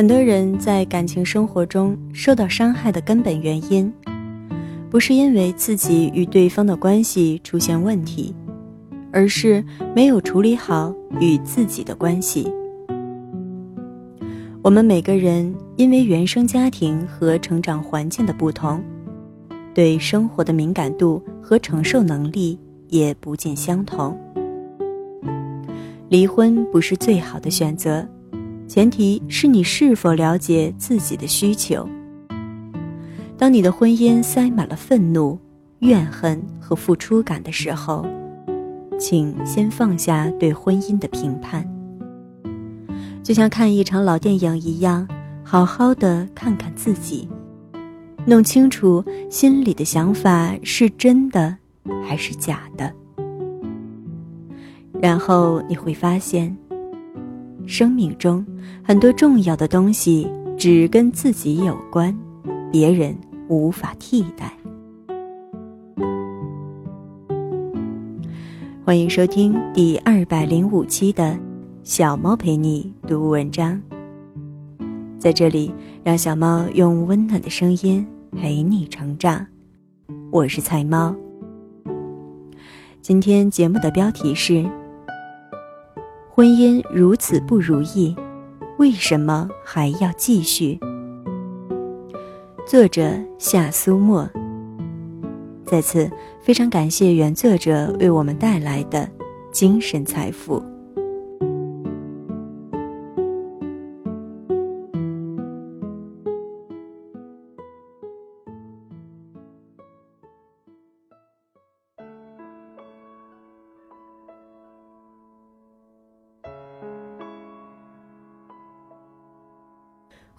很多人在感情生活中受到伤害的根本原因，不是因为自己与对方的关系出现问题，而是没有处理好与自己的关系。我们每个人因为原生家庭和成长环境的不同，对生活的敏感度和承受能力也不尽相同。离婚不是最好的选择，前提是你是否了解自己的需求。当你的婚姻塞满了愤怒、怨恨和付出感的时候，请先放下对婚姻的评判，就像看一场老电影一样，好好的看看自己，弄清楚心里的想法是真的还是假的。然后你会发现，生命中很多重要的东西只跟自己有关，别人无法替代。欢迎收听第二百零五期的《小猫陪你读文章》。在这里，让小猫用温暖的声音陪你成长。我是菜猫。今天节目的标题是。婚姻如此不如意，为什么还要继续？作者夏苏沫。在此，非常感谢原作者为我们带来的精神财富。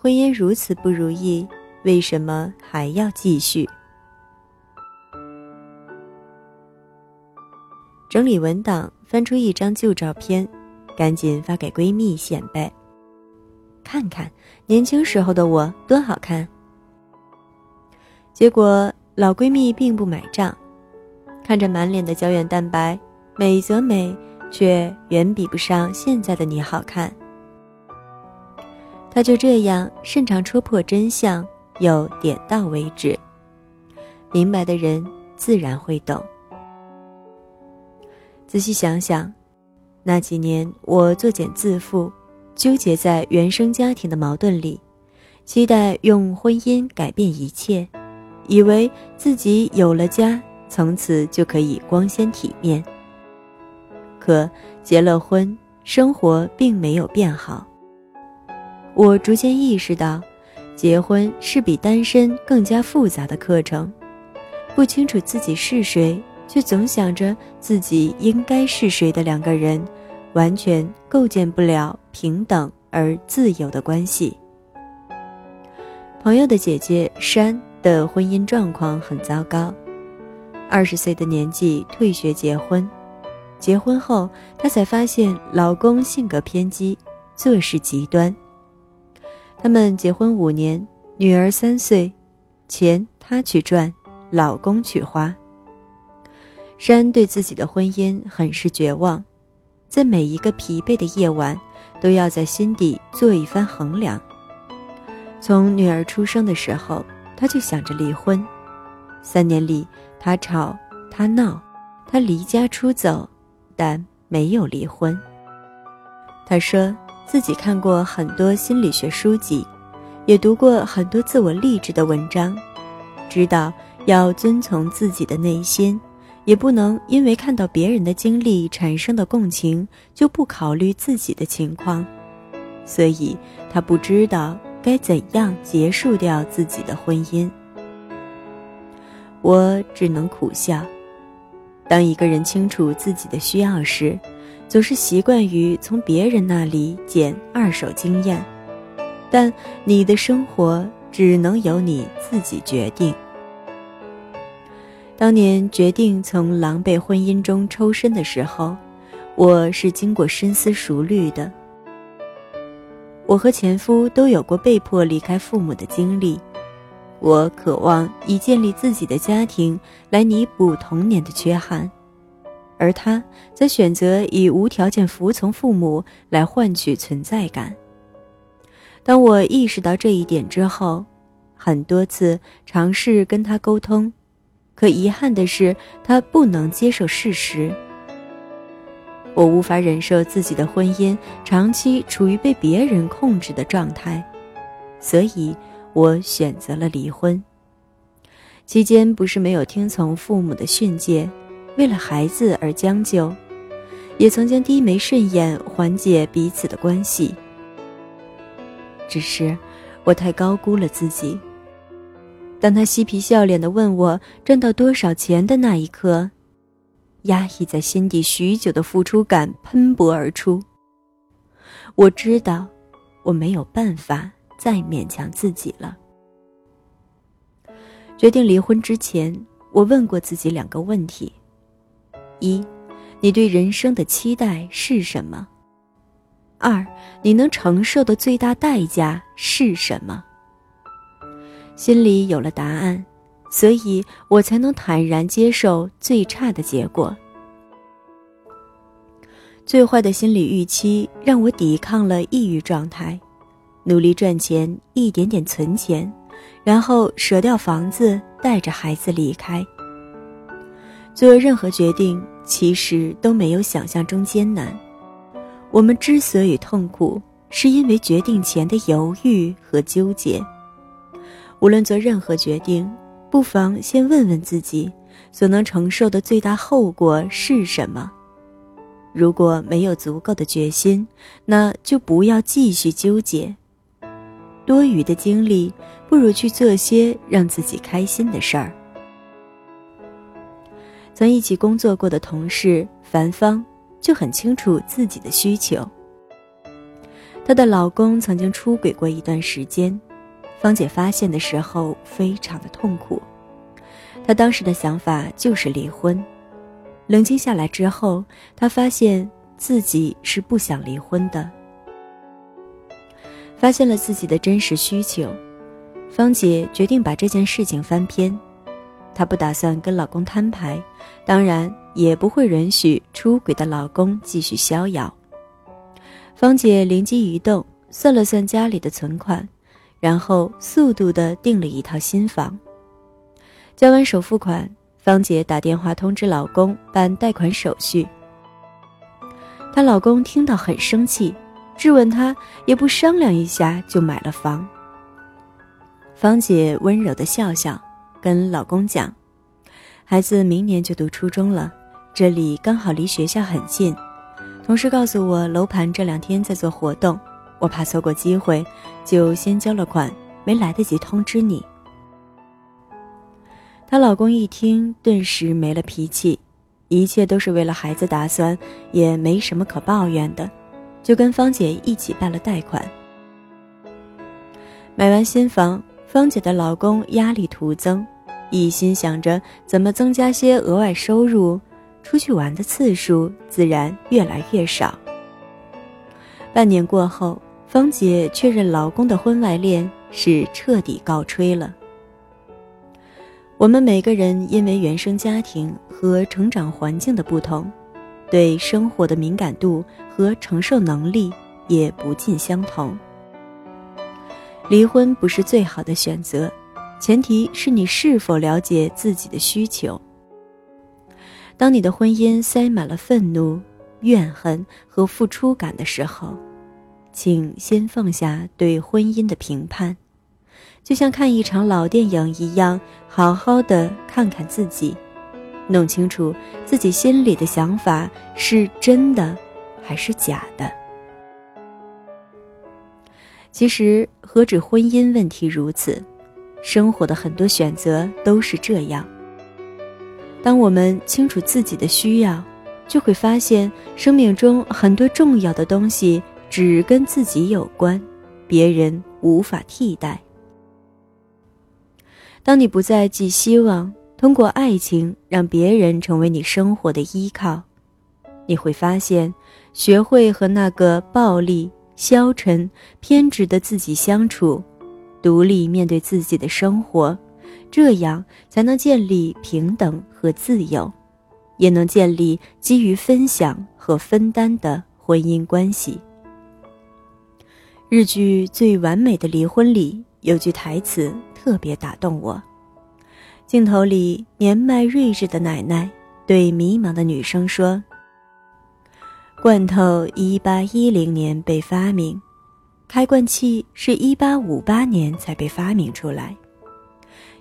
婚姻如此不如意，为什么还要继续？整理文档，翻出一张旧照片，赶紧发给闺蜜显摆：“看看年轻时候的我多好看。”结果老闺蜜并不买账，看着满脸的胶原蛋白，美则美，却远比不上现在的你好看。他就这样擅长戳破真相，又点到为止。明白的人自然会懂。仔细想想，那几年我作茧自缚，纠结在原生家庭的矛盾里，期待用婚姻改变一切，以为自己有了家，从此就可以光鲜体面。可结了婚，生活并没有变好。我逐渐意识到，结婚是比单身更加复杂的课程。不清楚自己是谁，却总想着自己应该是谁的两个人，完全构建不了平等而自由的关系。朋友的姐姐珊的婚姻状况很糟糕，二十岁的年纪退学结婚，结婚后她才发现老公性格偏激，做事极端。他们结婚五年，女儿三岁，钱她去赚，老公去花。山对自己的婚姻很是绝望，在每一个疲惫的夜晚，都要在心底做一番衡量。从女儿出生的时候，他就想着离婚。三年里，他吵，他闹，他离家出走，但没有离婚。他说。自己看过很多心理学书籍，也读过很多自我励志的文章，知道要遵从自己的内心，也不能因为看到别人的经历产生的共情就不考虑自己的情况，所以他不知道该怎样结束掉自己的婚姻。我只能苦笑，当一个人清楚自己的需要时。总是习惯于从别人那里捡二手经验，但你的生活只能由你自己决定。当年决定从狼狈婚姻中抽身的时候，我是经过深思熟虑的。我和前夫都有过被迫离开父母的经历，我渴望以建立自己的家庭来弥补童年的缺憾。而他则选择以无条件服从父母来换取存在感。当我意识到这一点之后，很多次尝试跟他沟通，可遗憾的是，他不能接受事实。我无法忍受自己的婚姻长期处于被别人控制的状态，所以我选择了离婚。期间不是没有听从父母的训诫，为了孩子而将就，也曾经低眉顺眼缓解彼此的关系。只是我太高估了自己。当他嬉皮笑脸地问我赚到多少钱的那一刻。压抑在心底许久的付出感喷薄而出。我知道，我没有办法再勉强自己了。决定离婚之前，我问过自己两个问题：一，你对人生的期待是什么？二，你能承受的最大代价是什么？心里有了答案。所以我才能坦然接受最差的结果。最坏的心理预期让我抵抗了抑郁状态，努力赚钱，一点点存钱，然后舍掉房子，带着孩子离开。做任何决定其实都没有想象中艰难。我们之所以痛苦，是因为决定前的犹豫和纠结。无论做任何决定。不妨先问问自己，所能承受的最大后果是什么？如果没有足够的决心，那就不要继续纠结。多余的精力，不如去做些让自己开心的事儿。曾一起工作过的同事樊芳就很清楚自己的需求。她的老公曾经出轨过一段时间。芳姐发现的时候非常的痛苦，她当时的想法就是离婚。冷静下来之后，她发现自己是不想离婚的。发现了自己的真实需求，芳姐决定把这件事情翻篇。她不打算跟老公摊牌，当然也不会允许出轨的老公继续逍遥。芳姐灵机一动，算了算家里的存款。然后速度的订了一套新房。交完首付款，芳姐打电话通知老公办贷款手续。她老公听到很生气，质问她也不商量一下就买了房。芳姐温柔的笑笑，跟老公讲：“孩子明年就读初中了，这里刚好离学校很近。同事告诉我，楼盘这两天在做活动。”我怕错过机会，就先交了款，没来得及通知你。她老公一听，顿时没了脾气，一切都是为了孩子打算，也没什么可抱怨的，就跟芳姐一起办了贷款。买完新房，芳姐的老公压力徒增，一心想着怎么增加些额外收入，出去玩的次数自然越来越少。半年过后。芳姐确认老公的婚外恋是彻底告吹了。我们每个人因为原生家庭和成长环境的不同，对生活的敏感度和承受能力也不尽相同。离婚不是最好的选择，前提是你是否了解自己的需求。当你的婚姻塞满了愤怒、怨恨和付出感的时候，请先放下对婚姻的评判，就像看一场老电影一样，好好的看看自己，弄清楚自己心里的想法是真的还是假的。其实何止婚姻问题如此，生活的很多选择都是这样。当我们清楚自己的需要，就会发现生命中很多重要的东西。只跟自己有关，别人无法替代。当你不再寄希望通过爱情让别人成为你生活的依靠，你会发现，学会和那个暴力、消沉、偏执的自己相处，独立面对自己的生活，这样才能建立平等和自由，也能建立基于分享和分担的婚姻关系。日剧《最完美的离婚》里有句台词特别打动我，镜头里年迈睿智的奶奶对迷茫的女生说：“罐头一八一零年被发明，开罐器是一八五八年才被发明出来。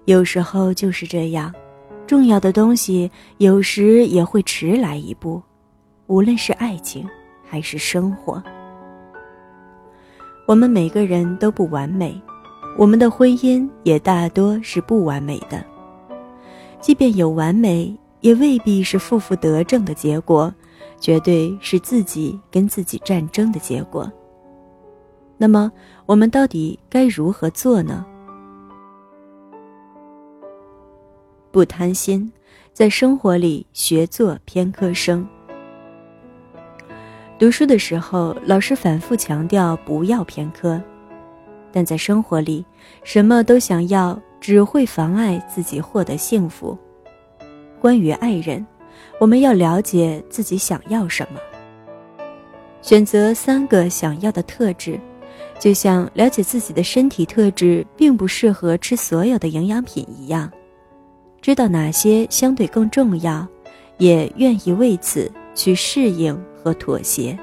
有时候就是这样，重要的东西有时也会迟来一步，无论是爱情还是生活。”我们每个人都不完美，我们的婚姻也大多是不完美的。即便有完美，也未必是负负得正的结果，绝对是自己跟自己战争的结果。那么，我们到底该如何做呢？不贪心，在生活里学做偏科生。读书的时候，老师反复强调不要偏科，但在生活里，什么都想要，只会妨碍自己获得幸福。关于爱人，我们要了解自己想要什么，选择三个想要的特质，就像了解自己的身体特质并不适合吃所有的营养品一样，知道哪些相对更重要，也愿意为此去适应。和妥协。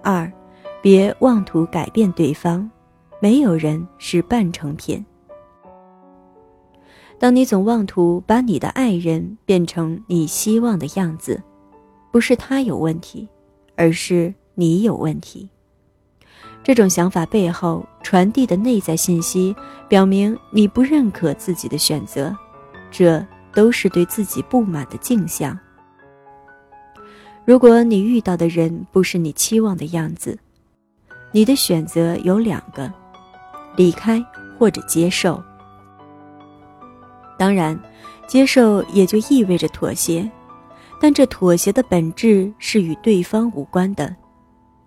二，别妄图改变对方，没有人是半成品。当你总妄图把你的爱人变成你希望的样子，不是他有问题，而是你有问题。这种想法背后传递的内在信息，表明你不认可自己的选择，这都是对自己不满的镜像。如果你遇到的人不是你期望的样子，你的选择有两个：离开或者接受。当然，接受也就意味着妥协，但这妥协的本质是与对方无关的，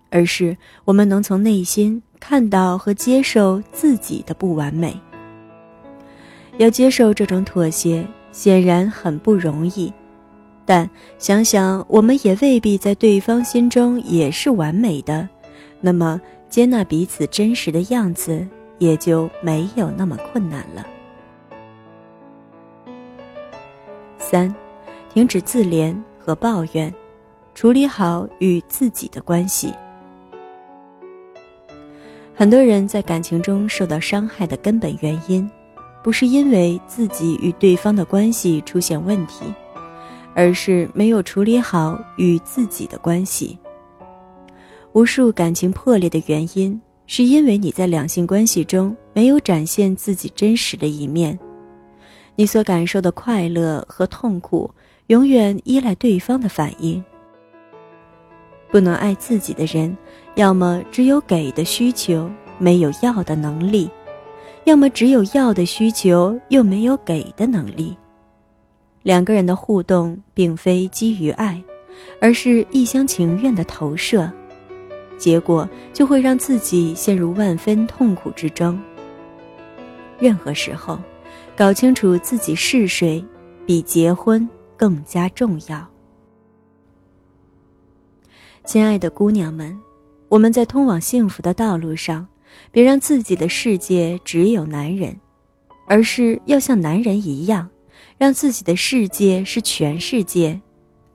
而是我们能从内心看到和接受自己的不完美。要接受这种妥协，显然很不容易。但想想，我们也未必在对方心中也是完美的，那么接纳彼此真实的样子也就没有那么困难了。三，停止自怜和抱怨，处理好与自己的关系。很多人在感情中受到伤害的根本原因，不是因为自己与对方的关系出现问题。而是没有处理好与自己的关系。无数感情破裂的原因，是因为你在两性关系中没有展现自己真实的一面。你所感受的快乐和痛苦，永远依赖对方的反应。不能爱自己的人，要么只有给的需求，没有要的能力；要么只有要的需求，又没有给的能力。两个人的互动并非基于爱，而是一厢情愿的投射，结果就会让自己陷入万分痛苦之中。任何时候，搞清楚自己是谁，比结婚更加重要。亲爱的姑娘们，我们在通往幸福的道路上，别让自己的世界只有男人，而是要像男人一样。让自己的世界是全世界，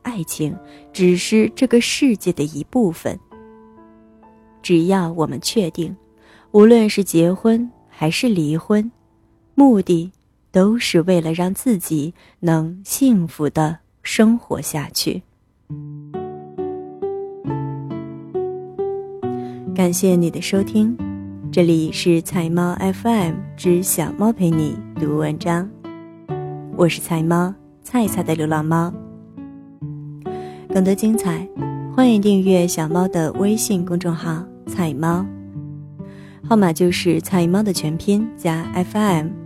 爱情只是这个世界的一部分。只要我们确定，无论是结婚还是离婚，目的都是为了让自己能幸福的生活下去。感谢你的收听，这里是菜猫 FM 之小猫陪你读文章。我是菜猫，菜菜的流浪猫。更多精彩，欢迎订阅小猫的微信公众号“菜猫”，号码就是“菜猫”的全拼加 FM。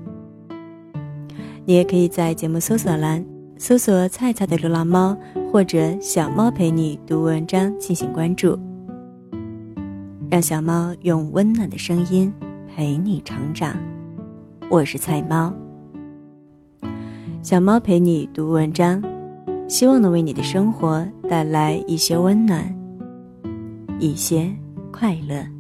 你也可以在节目搜索栏搜索“菜菜的流浪猫”或者“小猫陪你读文章”进行关注，让小猫用温暖的声音陪你成长。我是菜猫。小猫陪你读文章，希望能为你的生活带来一些温暖。一些快乐。